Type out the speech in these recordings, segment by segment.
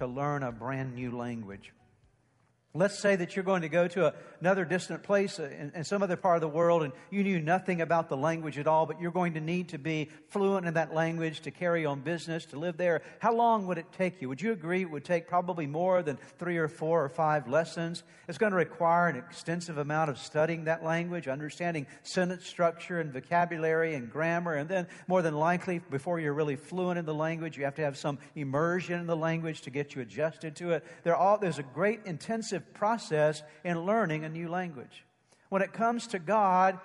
to learn a brand new language. Let's say that you're going to go to another distant place uh, in, in, some other part of the world and you knew nothing about the language at all, but you're going to need to be fluent in that language to carry on business, to live there. How long would it take you? Would you agree it would take probably more than three or four or five lessons? It's going to require an extensive amount of studying that language, understanding sentence structure and vocabulary and grammar, and then more than likely, before you're really fluent in the language, you have to have some immersion in the language to get you adjusted to it. All, there's a great intensive process in learning a new language. When it comes to God,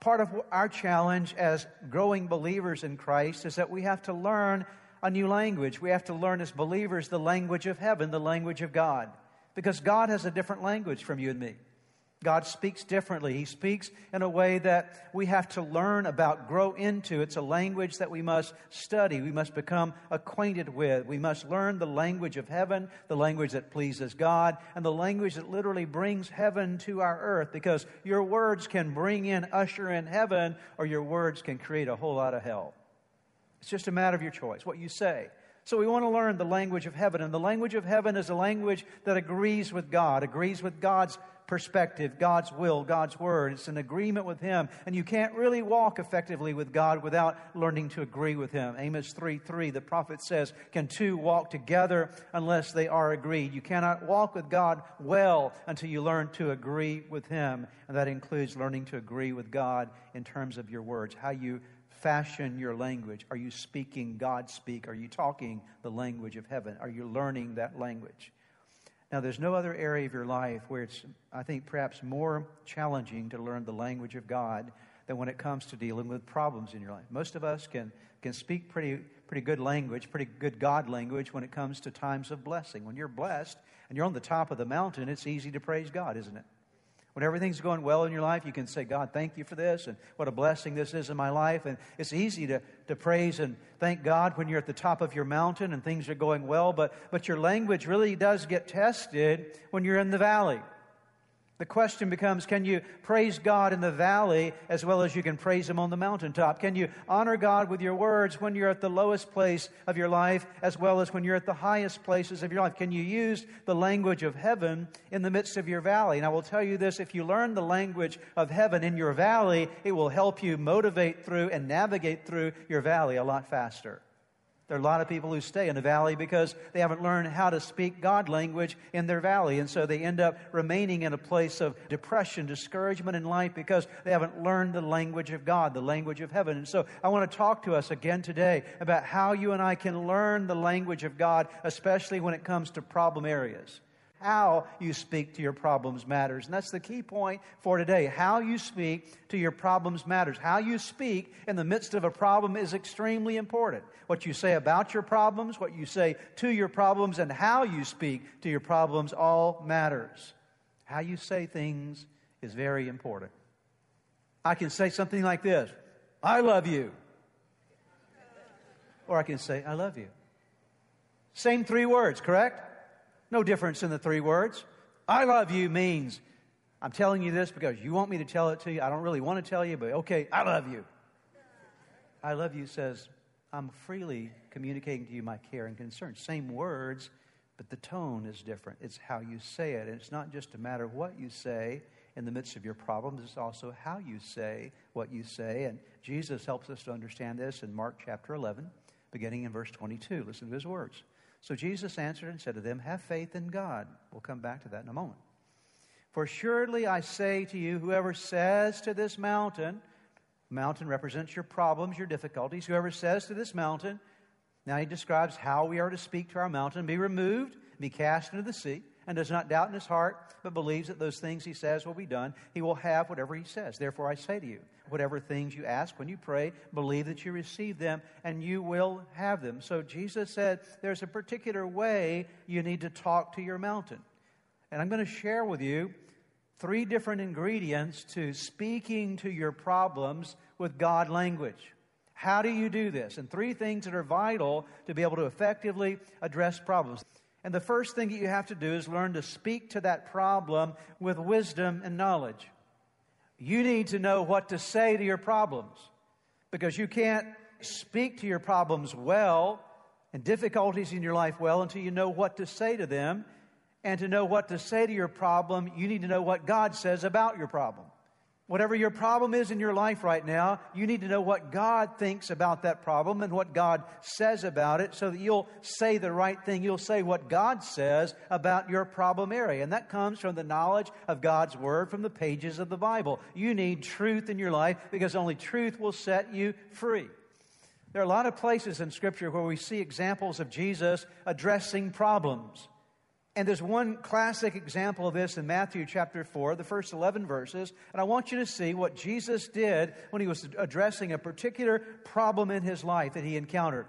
part of our challenge as growing believers in Christ is that we have to learn a new language. We have to learn as believers the language of heaven, the language of God. Because God has a different language from you and me. God speaks differently. He speaks in a way that we have to learn about, grow into. It's a language that we must study, we must become acquainted with. We must learn the language of heaven, the language that pleases God, and the language that literally brings heaven to our earth because your words can bring in, usher in heaven, or your words can create a whole lot of hell. It's just a matter of your choice, what you say. So we want to learn the language of heaven. And the language of heaven is a language that agrees with God, agrees with God's perspective, God's will, God's word. It's an agreement with Him. And you can't really walk effectively with God without learning to agree with Him. Amos 3 3, the prophet says, Can two walk together unless they are agreed? You cannot walk with God well until you learn to agree with Him. And that includes learning to agree with God in terms of your words, how you fashion your language. Are you speaking God speak? Are you talking the language of heaven? Are you learning that language? Now, there's no other area of your life where it's, I think, perhaps more challenging to learn the language of God than when it comes to dealing with problems in your life. Most of us can, can speak pretty, pretty good language, pretty good God language when it comes to times of blessing. When you're blessed and you're on the top of the mountain, it's easy to praise God, isn't it? When everything's going well in your life, you can say, God, thank you for this, and what a blessing this is in my life. And it's easy to, to praise and thank God when you're at the top of your mountain and things are going well, but, but your language really does get tested when you're in the valley. The question becomes can you praise God in the valley as well as you can praise Him on the mountaintop? Can you honor God with your words when you're at the lowest place of your life as well as when you're at the highest places of your life? Can you use the language of heaven in the midst of your valley? And I will tell you this if you learn the language of heaven in your valley, it will help you motivate through and navigate through your valley a lot faster. There are a lot of people who stay in the valley because they haven't learned how to speak God language in their valley. And so they end up remaining in a place of depression, discouragement in life because they haven't learned the language of God, the language of heaven. And so I want to talk to us again today about how you and I can learn the language of God, especially when it comes to problem areas how you speak to your problems matters. And that's the key point for today. How you speak to your problems matters. How you speak in the midst of a problem is extremely important. What you say about your problems, what you say to your problems, and how you speak to your problems all matters. How you say things is very important. I can say something like this I love you. Or I can say, I love you. Same three words, correct? No difference in the three words. I love you means I'm telling you this because you want me to tell it to you. I don't really want to tell you, but okay, I love you. I love you says, I'm freely communicating to you my care and concern. Same words, but the tone is different. It's how you say it. And it's not just a matter of what you say in the midst of your problems, it's also how you say what you say. And Jesus helps us to understand this in Mark chapter 11, beginning in verse 22. Listen to his words. So Jesus answered and said to them, Have faith in God. We'll come back to that in a moment. For surely I say to you, whoever says to this mountain, mountain represents your problems, your difficulties, whoever says to this mountain, now he describes how we are to speak to our mountain, be removed, be cast into the sea, and does not doubt in his heart, but believes that those things he says will be done, he will have whatever he says. Therefore I say to you, whatever things you ask when you pray, believe that you receive them, and you will have them. So Jesus said there's a particular way you need to talk to your mountain. And I'm going to share with you three different ingredients to speaking to your problems with God language. How do you do this? And three things that are vital to be able to effectively address problems. And the first thing that you have to do is learn to speak to that problem with wisdom and knowledge. You need to know what to say to your problems because you can't speak to your problems well and difficulties in your life well until you know what to say to them. And to know what to say to your problem, you need to know what God says about your problem. Whatever your problem is in your life right now, you need to know what God thinks about that problem and what God says about it so that you'll say the right thing. You'll say what God says about your problem area. And that comes from the knowledge of God's Word from the pages of the Bible. You need truth in your life because only truth will set you free. There are a lot of places in Scripture where we see examples of Jesus addressing problems. And there's one classic example of this in Matthew chapter 4, the first 11 verses. And I want you to see what Jesus did when he was addressing a particular problem in his life that he encountered.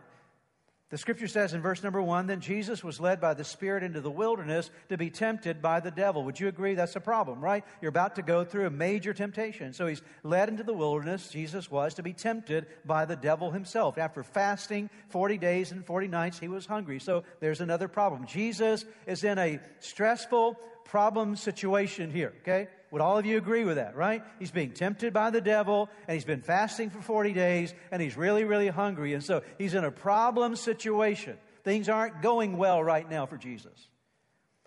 The scripture says in verse number one, then Jesus was led by the Spirit into the wilderness to be tempted by the devil. Would you agree that's a problem, right? You're about to go through a major temptation. So he's led into the wilderness, Jesus was, to be tempted by the devil himself. After fasting 40 days and 40 nights, he was hungry. So there's another problem. Jesus is in a stressful problem situation here, okay? Would all of you agree with that, right? He's being tempted by the devil, and he's been fasting for 40 days, and he's really, really hungry. And so he's in a problem situation. Things aren't going well right now for Jesus.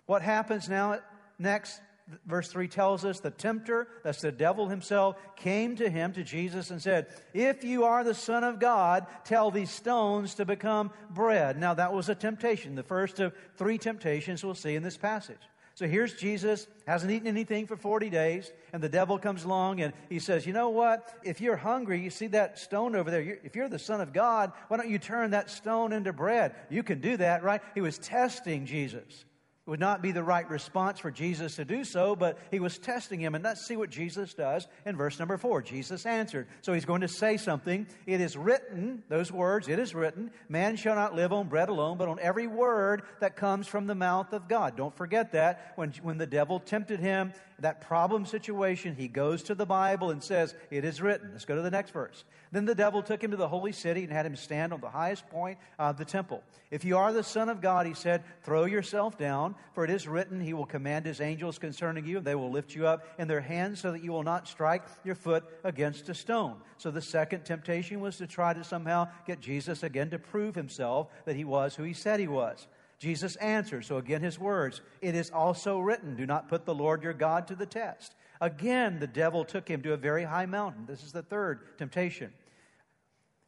What happens now next? Verse 3 tells us the tempter, that's the devil himself, came to him, to Jesus, and said, If you are the Son of God, tell these stones to become bread. Now, that was a temptation, the first of three temptations we'll see in this passage. So here's Jesus, hasn't eaten anything for 40 days, and the devil comes along and he says, You know what? If you're hungry, you see that stone over there. If you're the Son of God, why don't you turn that stone into bread? You can do that, right? He was testing Jesus. It would not be the right response for Jesus to do so, but he was testing him. And let's see what Jesus does in verse number four. Jesus answered. So he's going to say something. It is written, those words, it is written, man shall not live on bread alone, but on every word that comes from the mouth of God. Don't forget that. When, when the devil tempted him, that problem situation, he goes to the Bible and says, It is written. Let's go to the next verse. Then the devil took him to the holy city and had him stand on the highest point of the temple. If you are the Son of God, he said, throw yourself down, for it is written, He will command His angels concerning you, and they will lift you up in their hands so that you will not strike your foot against a stone. So the second temptation was to try to somehow get Jesus again to prove himself that he was who he said he was. Jesus answered. So again, his words, it is also written, do not put the Lord your God to the test. Again, the devil took him to a very high mountain. This is the third temptation.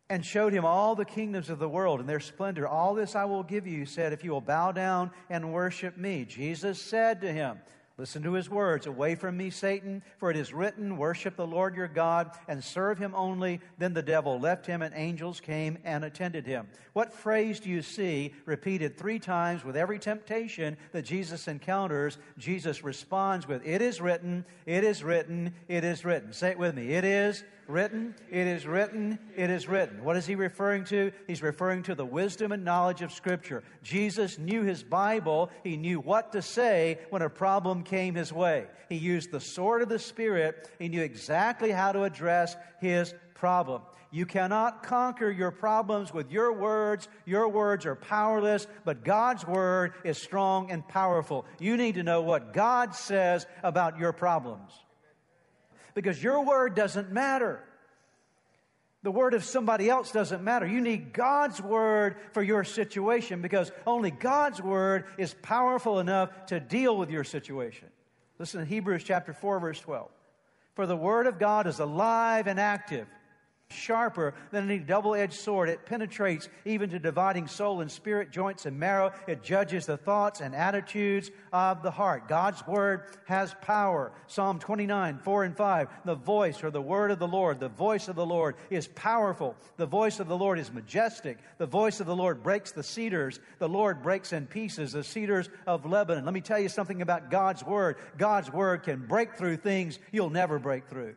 And showed him all the kingdoms of the world and their splendor. All this I will give you, he said, if you will bow down and worship me. Jesus said to him, Listen to his words. Away from me, Satan, for it is written, Worship the Lord your God and serve him only. Then the devil left him, and angels came and attended him. What phrase do you see repeated three times with every temptation that Jesus encounters? Jesus responds with, It is written, it is written, it is written. Say it with me. It is written, it is written, it is written. What is he referring to? He's referring to the wisdom and knowledge of Scripture. Jesus knew his Bible. He knew what to say when a problem came his way. He used the sword of the Spirit. He knew exactly how to address his problem. You cannot conquer your problems with your words. Your words are powerless, but God's word is strong and powerful. You need to know what God says about your problems because your word doesn't matter. The word of somebody else doesn't matter. You need God's word for your situation because only God's word is powerful enough to deal with your situation. Listen to Hebrews chapter 4 verse 12. For the word of God is alive and active sharper than any double edged sword. It penetrates even to dividing soul and spirit, joints and marrow. It judges the thoughts and attitudes of the heart. God's word has power. Psalm 29, 4 and 5. The voice or the word of the Lord, the voice of the Lord is powerful. The voice of the Lord is majestic. The voice of the Lord breaks the cedars. The Lord breaks in pieces the cedars of Lebanon. Let me tell you something about God's word. God's word can break through things you'll never break through.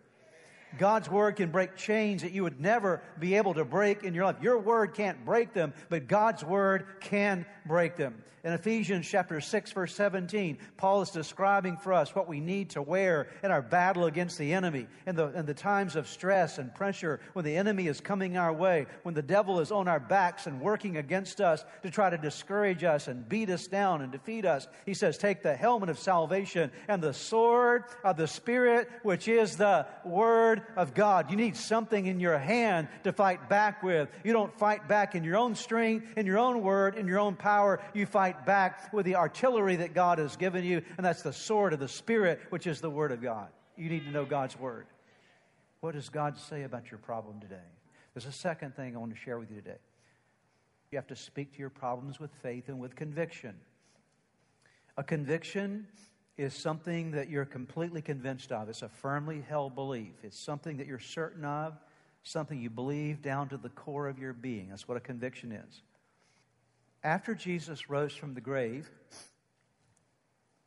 God's word can break chains that you would never be able to break in your life. Your word can't break them, but God's word can break them. In Ephesians chapter 6 verse 17, Paul is describing for us what we need to wear in our battle against the enemy. In the, in the times of stress and pressure, when the enemy is coming our way, when the devil is on our backs and working against us to try to discourage us and beat us down and defeat us, he says, take the helmet of salvation and the sword of the Spirit, which is the Word of God. You need something in your hand to fight back with. You don't fight back in your own strength, in your own word, in your own power. You fight back with the artillery that God has given you, and that's the sword of the Spirit, which is the Word of God. You need to know God's Word. What does God say about your problem today? There's a second thing I want to share with you today. You have to speak to your problems with faith and with conviction. A conviction is something that you're completely convinced of. It's a firmly held belief. It's something that you're certain of, something you believe down to the core of your being. That's what a conviction is. After Jesus rose from the grave,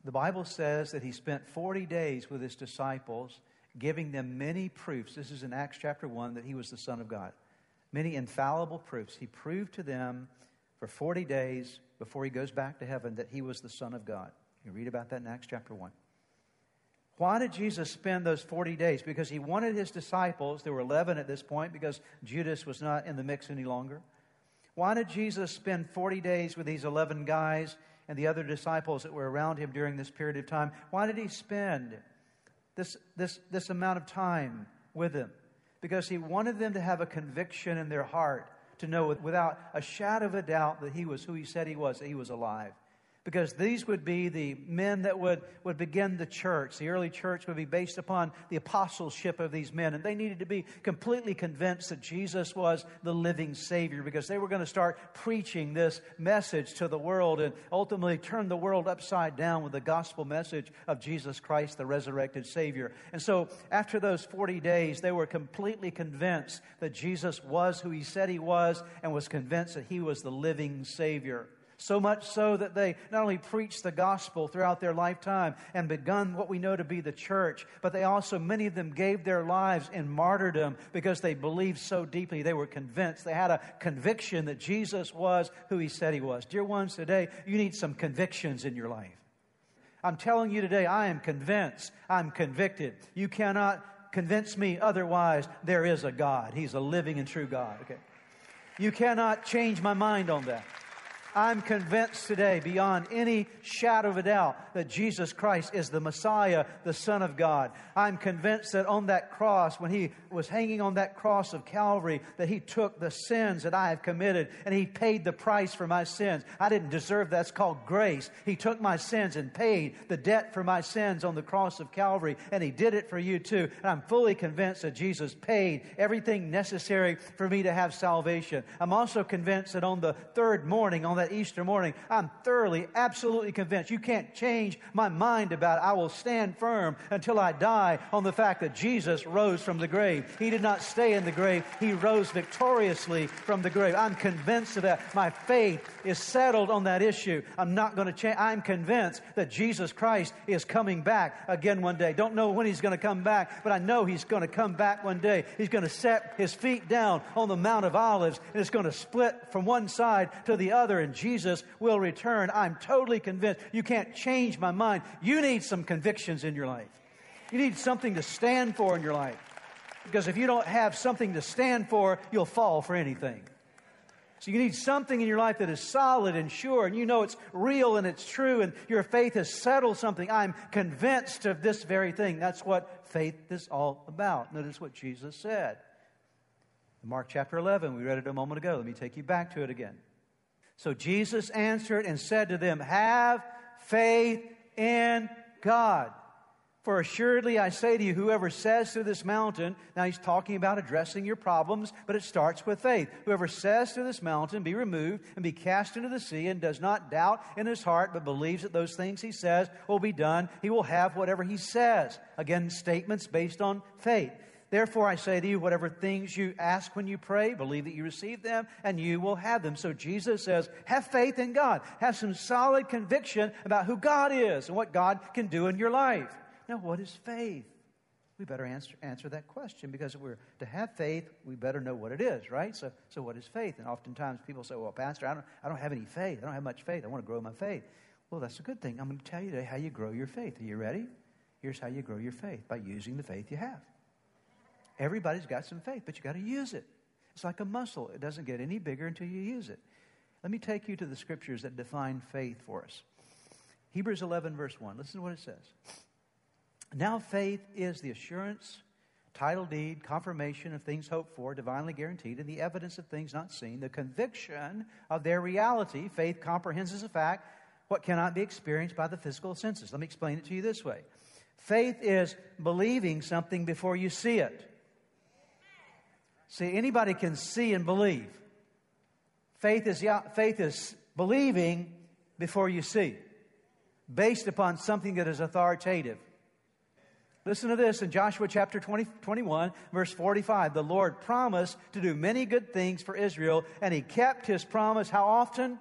the Bible says that he spent 40 days with his disciples, giving them many proofs. This is in Acts chapter 1 that he was the Son of God. Many infallible proofs. He proved to them for 40 days before he goes back to heaven that he was the Son of God. You read about that in Acts chapter 1. Why did Jesus spend those 40 days? Because he wanted his disciples, there were 11 at this point because Judas was not in the mix any longer. Why did Jesus spend 40 days with these 11 guys and the other disciples that were around him during this period of time? Why did he spend this, this, this amount of time with them? Because he wanted them to have a conviction in their heart to know without a shadow of a doubt that he was who he said he was, that he was alive because these would be the men that would, would begin the church. The early church would be based upon the apostleship of these men. And they needed to be completely convinced that Jesus was the living Savior because they were going to start preaching this message to the world and ultimately turn the world upside down with the gospel message of Jesus Christ, the resurrected Savior. And so after those 40 days, they were completely convinced that Jesus was who he said he was and was convinced that he was the living Savior. So much so that they not only preached the gospel throughout their lifetime and begun what we know to be the church, but they also, many of them gave their lives in martyrdom because they believed so deeply. They were convinced. They had a conviction that Jesus was who he said he was. Dear ones, today, you need some convictions in your life. I'm telling you today, I am convinced. I'm convicted. You cannot convince me otherwise. There is a God. He's a living and true God. Okay. You cannot change my mind on that. I'm convinced today, beyond any shadow of a doubt, that Jesus Christ is the Messiah, the Son of God. I'm convinced that on that cross, when He was hanging on that cross of Calvary, that He took the sins that I have committed and He paid the price for my sins. I didn't deserve that. That's called grace. He took my sins and paid the debt for my sins on the cross of Calvary, and He did it for you too. And I'm fully convinced that Jesus paid everything necessary for me to have salvation. I'm also convinced that on the third morning, on that that Easter morning, I'm thoroughly, absolutely convinced you can't change my mind about it. I will stand firm until I die on the fact that Jesus rose from the grave. He did not stay in the grave, He rose victoriously from the grave. I'm convinced of that. My faith is settled on that issue. I'm not going to change. I'm convinced that Jesus Christ is coming back again one day. Don't know when He's going to come back, but I know He's going to come back one day. He's going to set His feet down on the Mount of Olives, and it's going to split from one side to the other, and Jesus will return. I'm totally convinced. You can't change my mind. You need some convictions in your life. You need something to stand for in your life. Because if you don't have something to stand for, you'll fall for anything. So you need something in your life that is solid and sure, and you know it's real and it's true, and your faith has settled something. I'm convinced of this very thing. That's what faith is all about. Notice what Jesus said. Mark chapter 11, we read it a moment ago. Let me take you back to it again. So Jesus answered and said to them, Have faith in God. For assuredly I say to you, whoever says to this mountain, now he's talking about addressing your problems, but it starts with faith. Whoever says to this mountain, be removed and be cast into the sea, and does not doubt in his heart, but believes that those things he says will be done, he will have whatever he says. Again, statements based on faith. Therefore, I say to you, whatever things you ask when you pray, believe that you receive them and you will have them. So Jesus says, have faith in God. Have some solid conviction about who God is and what God can do in your life. Now, what is faith? We better answer, answer that question because if we're to have faith, we better know what it is, right? So, so what is faith? And oftentimes people say, well, Pastor, I don't, I don't have any faith. I don't have much faith. I want to grow my faith. Well, that's a good thing. I'm going to tell you today how you grow your faith. Are you ready? Here's how you grow your faith by using the faith you have. Everybody's got some faith, but you got to use it. It's like a muscle, it doesn't get any bigger until you use it. Let me take you to the scriptures that define faith for us. Hebrews 11, verse 1. Listen to what it says. Now, faith is the assurance, title deed, confirmation of things hoped for, divinely guaranteed, and the evidence of things not seen, the conviction of their reality. Faith comprehends as a fact what cannot be experienced by the physical senses. Let me explain it to you this way faith is believing something before you see it. See, anybody can see and believe. Faith is, faith is believing before you see, based upon something that is authoritative. Listen to this in Joshua chapter 20, 21, verse 45. The Lord promised to do many good things for Israel, and he kept his promise how often?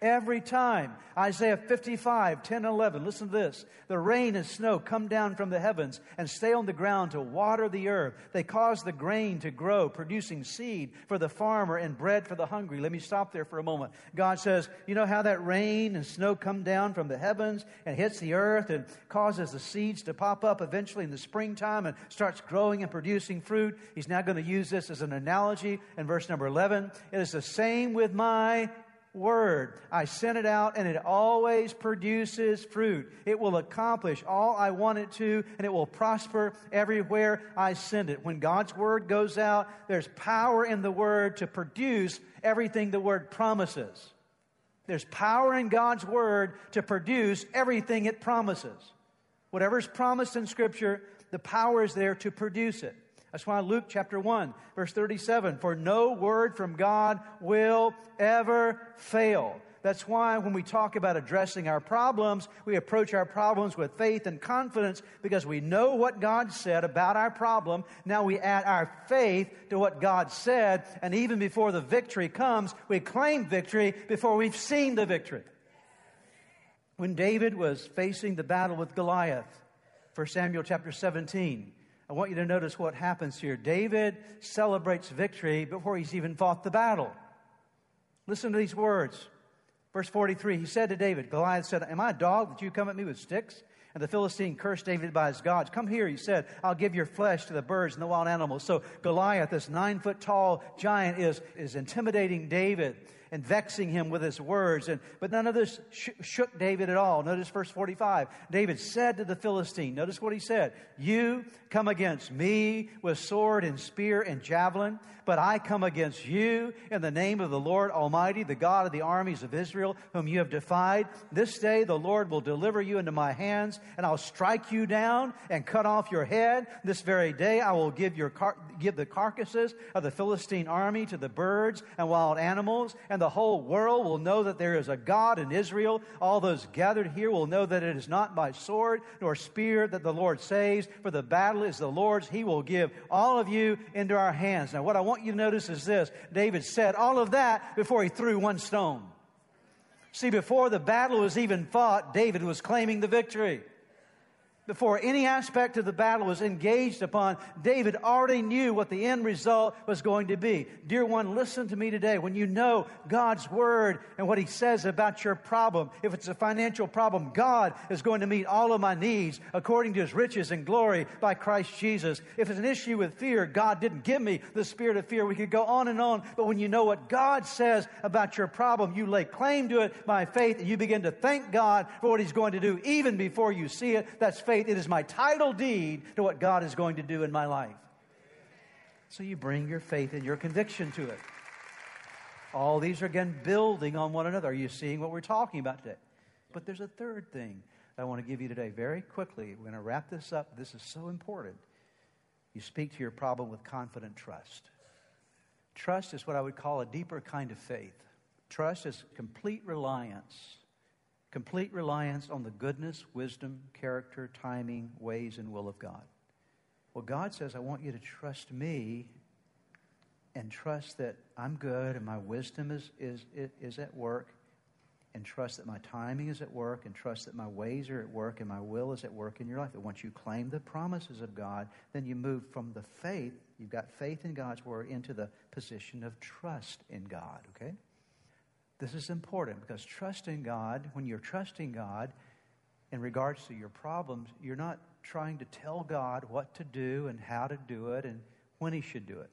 Every time. Isaiah 55, 10 and 11. Listen to this. The rain and snow come down from the heavens and stay on the ground to water the earth. They cause the grain to grow, producing seed for the farmer and bread for the hungry. Let me stop there for a moment. God says, You know how that rain and snow come down from the heavens and hits the earth and causes the seeds to pop up eventually in the springtime and starts growing and producing fruit? He's now going to use this as an analogy in verse number 11. It is the same with my word. I sent it out and it always produces fruit. It will accomplish all I want it to and it will prosper everywhere I send it. When God's word goes out, there's power in the word to produce everything the word promises. There's power in God's word to produce everything it promises. Whatever's promised in Scripture, the power is there to produce it. That's why Luke chapter 1, verse 37 For no word from God will ever fail. That's why when we talk about addressing our problems, we approach our problems with faith and confidence because we know what God said about our problem. Now we add our faith to what God said, and even before the victory comes, we claim victory before we've seen the victory. When David was facing the battle with Goliath, 1 Samuel chapter 17, I want you to notice what happens here. David celebrates victory before he's even fought the battle. Listen to these words. Verse 43 He said to David, Goliath said, Am I a dog that you come at me with sticks? And the Philistine cursed David by his gods. Come here, he said, I'll give your flesh to the birds and the wild animals. So Goliath, this nine foot tall giant, is, is intimidating David and vexing him with his words. And, but none of this sh- shook David at all. Notice verse 45. David said to the Philistine, notice what he said You come against me with sword and spear and javelin, but I come against you in the name of the Lord Almighty, the God of the armies of Israel, whom you have defied. This day the Lord will deliver you into my hands, and I'll strike you down and cut off your head. This very day I will give, your car- give the carcasses of the Philistine army to the birds and wild animals, and the whole world will know that there is a God in Israel. All those gathered here will know that it is not by sword nor spear that the Lord saves, for the battle is the Lord's. He will give all of you into our hands. Now, what I want you to notice is this David said all of that before he threw one stone. See, before the battle was even fought, David was claiming the victory before any aspect of the battle was engaged upon, David already knew what the end result was going to be. Dear one, listen to me today. When you know God's word and what he says about your problem, if it's a financial problem, God is going to meet all of my needs according to his riches and glory by Christ Jesus. If it's an issue with fear, God didn't give me the spirit of fear. We could go on and on, but when you know what God says about your problem, you lay claim to it by faith and you begin to thank God for what he's going to do even before you see it. That's faith faith. It is my title deed to what God is going to do in my life. So you bring your faith and your conviction to it. All these are again building on one another. Are you seeing what we're talking about today? But there's a third thing. that I want to give you today very quickly. We're going to wrap this up. This is so important. You speak to your problem with confident trust. Trust is what I would call a deeper kind of faith. Trust is complete reliance, complete reliance on the goodness, wisdom, character, timing, ways, and will of God. Well, God says, I want you to trust me and trust that I'm good and my wisdom is, is, is at work and trust that my timing is at work and trust that my ways are at work and my will is at work in your life. And once you claim the promises of God, then you move from the faith, you've got faith in God's word, into the position of trust in God, okay? This is important because trusting God, when you're trusting God in regards to your problems, you're not trying to tell God what to do and how to do it and when He should do it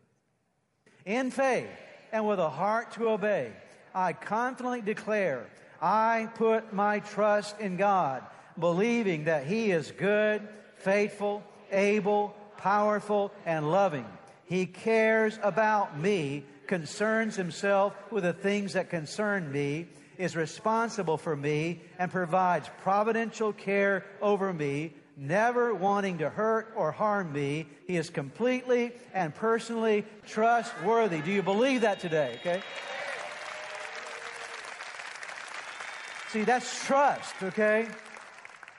in faith and with a heart to obey, I confidently declare I put my trust in God, believing that He is good, faithful, able, powerful, and loving. He cares about me, concerns Himself with the things that concern me, is responsible for me, and provides providential care over me never wanting to hurt or harm me. He is completely and personally trustworthy. Do you believe that today? Okay. See, that's trust, okay?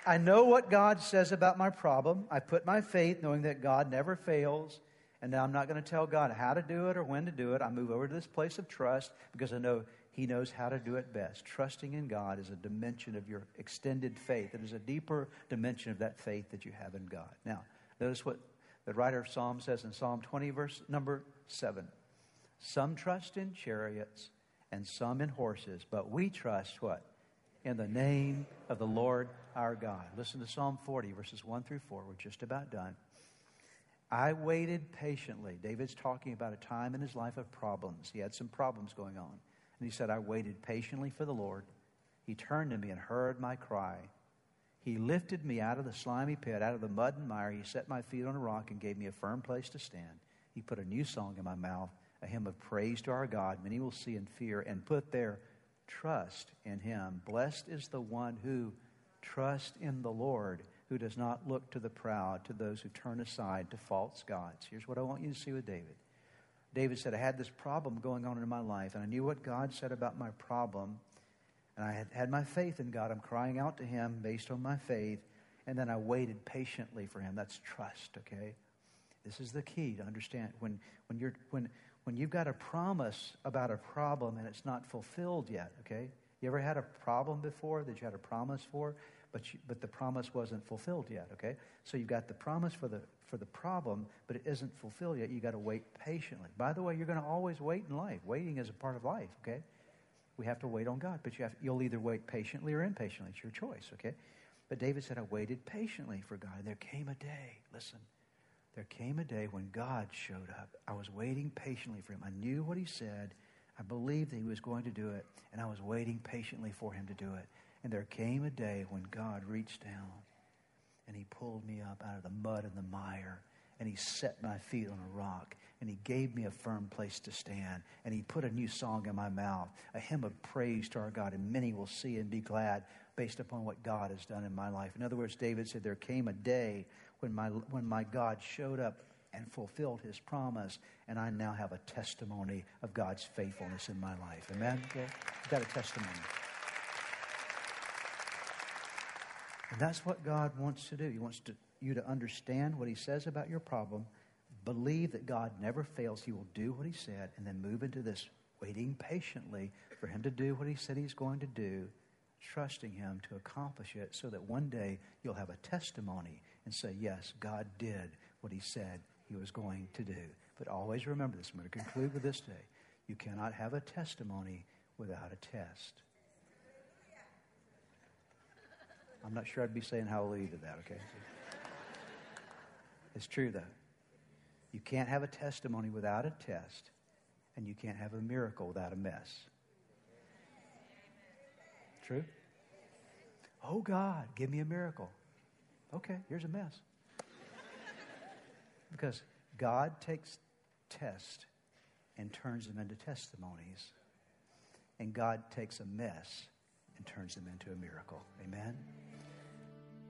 I know what God says about my problem. I put my faith knowing that God never fails. And now I'm not going to tell God how to do it or when to do it. I move over to this place of trust because I know he knows how to do it best. Trusting in God is a dimension of your extended faith. It is a deeper dimension of that faith that you have in God. Now, notice what the writer of Psalm says in Psalm 20, verse number 7. Some trust in chariots and some in horses, but we trust what? In the name of the Lord our God. Listen to Psalm 40, verses 1 through 4. We're just about done. I waited patiently. David's talking about a time in his life of problems. He had some problems going on. And he said, I waited patiently for the Lord. He turned to me and heard my cry. He lifted me out of the slimy pit, out of the mud and mire. He set my feet on a rock and gave me a firm place to stand. He put a new song in my mouth, a hymn of praise to our God. Many will see and fear and put their trust in him. Blessed is the one who trusts in the Lord, who does not look to the proud, to those who turn aside to false gods. Here's what I want you to see with David. David said, I had this problem going on in my life, and I knew what God said about my problem, and I had had my faith in God. I'm crying out to Him based on my faith, and then I waited patiently for Him. That's trust, okay? This is the key to understand. When, when, you're, when, when you've got a promise about a problem and it's not fulfilled yet, okay? You ever had a problem before that you had a promise for, but, you, but the promise wasn't fulfilled yet, okay? So you've got the promise for the, for the problem, but it isn't fulfilled yet. You've got to wait patiently. By the way, you're going to always wait in life. Waiting is a part of life, okay? We have to wait on God, but you have, you'll either wait patiently or impatiently. It's your choice, okay? But David said, I waited patiently for God. There came a day, listen, there came a day when God showed up. I was waiting patiently for him. I knew what he said. I believed that he was going to do it, and I was waiting patiently for him to do it. And there came a day when God reached down and he pulled me up out of the mud and the mire and he set my feet on a rock and he gave me a firm place to stand and he put a new song in my mouth a hymn of praise to our god and many will see and be glad based upon what god has done in my life. In other words david said there came a day when my, when my god showed up and fulfilled his promise and i now have a testimony of god's faithfulness in my life. Amen? Okay? i've got a testimony And that's what God wants to do. He wants to, you to understand what He says about your problem, believe that God never fails. He will do what He said, and then move into this waiting patiently for Him to do what He said He's going to do, trusting Him to accomplish it so that one day you'll have a testimony and say, Yes, God did what He said He was going to do. But always remember this. I'm going to conclude with this day. You cannot have a testimony without a test. I'm not sure I'd be saying hallelujah to that, okay? It's true, though. You can't have a testimony without a test, and you can't have a miracle without a mess. True? Oh, God, give me a miracle. Okay, here's a mess. Because God takes tests and turns them into testimonies, and God takes a mess and turns them into a miracle. Amen?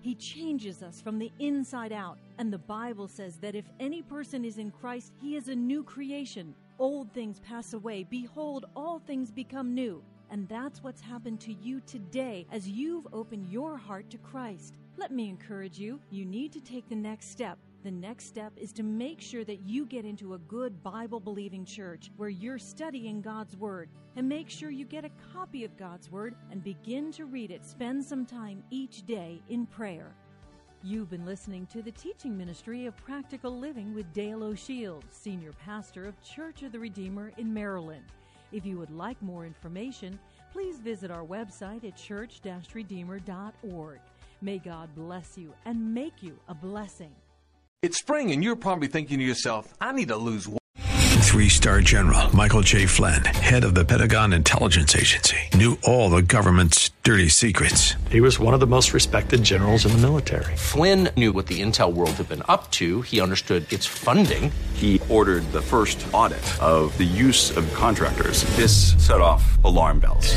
He changes us from the inside out. And the Bible says that if any person is in Christ, he is a new creation. Old things pass away. Behold, all things become new. And that's what's happened to you today as you've opened your heart to Christ. Let me encourage you, you need to take the next step. The next step is to make sure that you get into a good Bible believing church where you're studying God's Word. And make sure you get a copy of God's Word and begin to read it. Spend some time each day in prayer. You've been listening to the teaching ministry of practical living with Dale O'Shields, Senior Pastor of Church of the Redeemer in Maryland. If you would like more information, please visit our website at church redeemer.org. May God bless you and make you a blessing. It's spring, and you're probably thinking to yourself, I need to lose weight. Three star general Michael J. Flynn, head of the Pentagon Intelligence Agency, knew all the government's dirty secrets. He was one of the most respected generals in the military. Flynn knew what the intel world had been up to. He understood its funding. He ordered the first audit of the use of contractors. This set off alarm bells.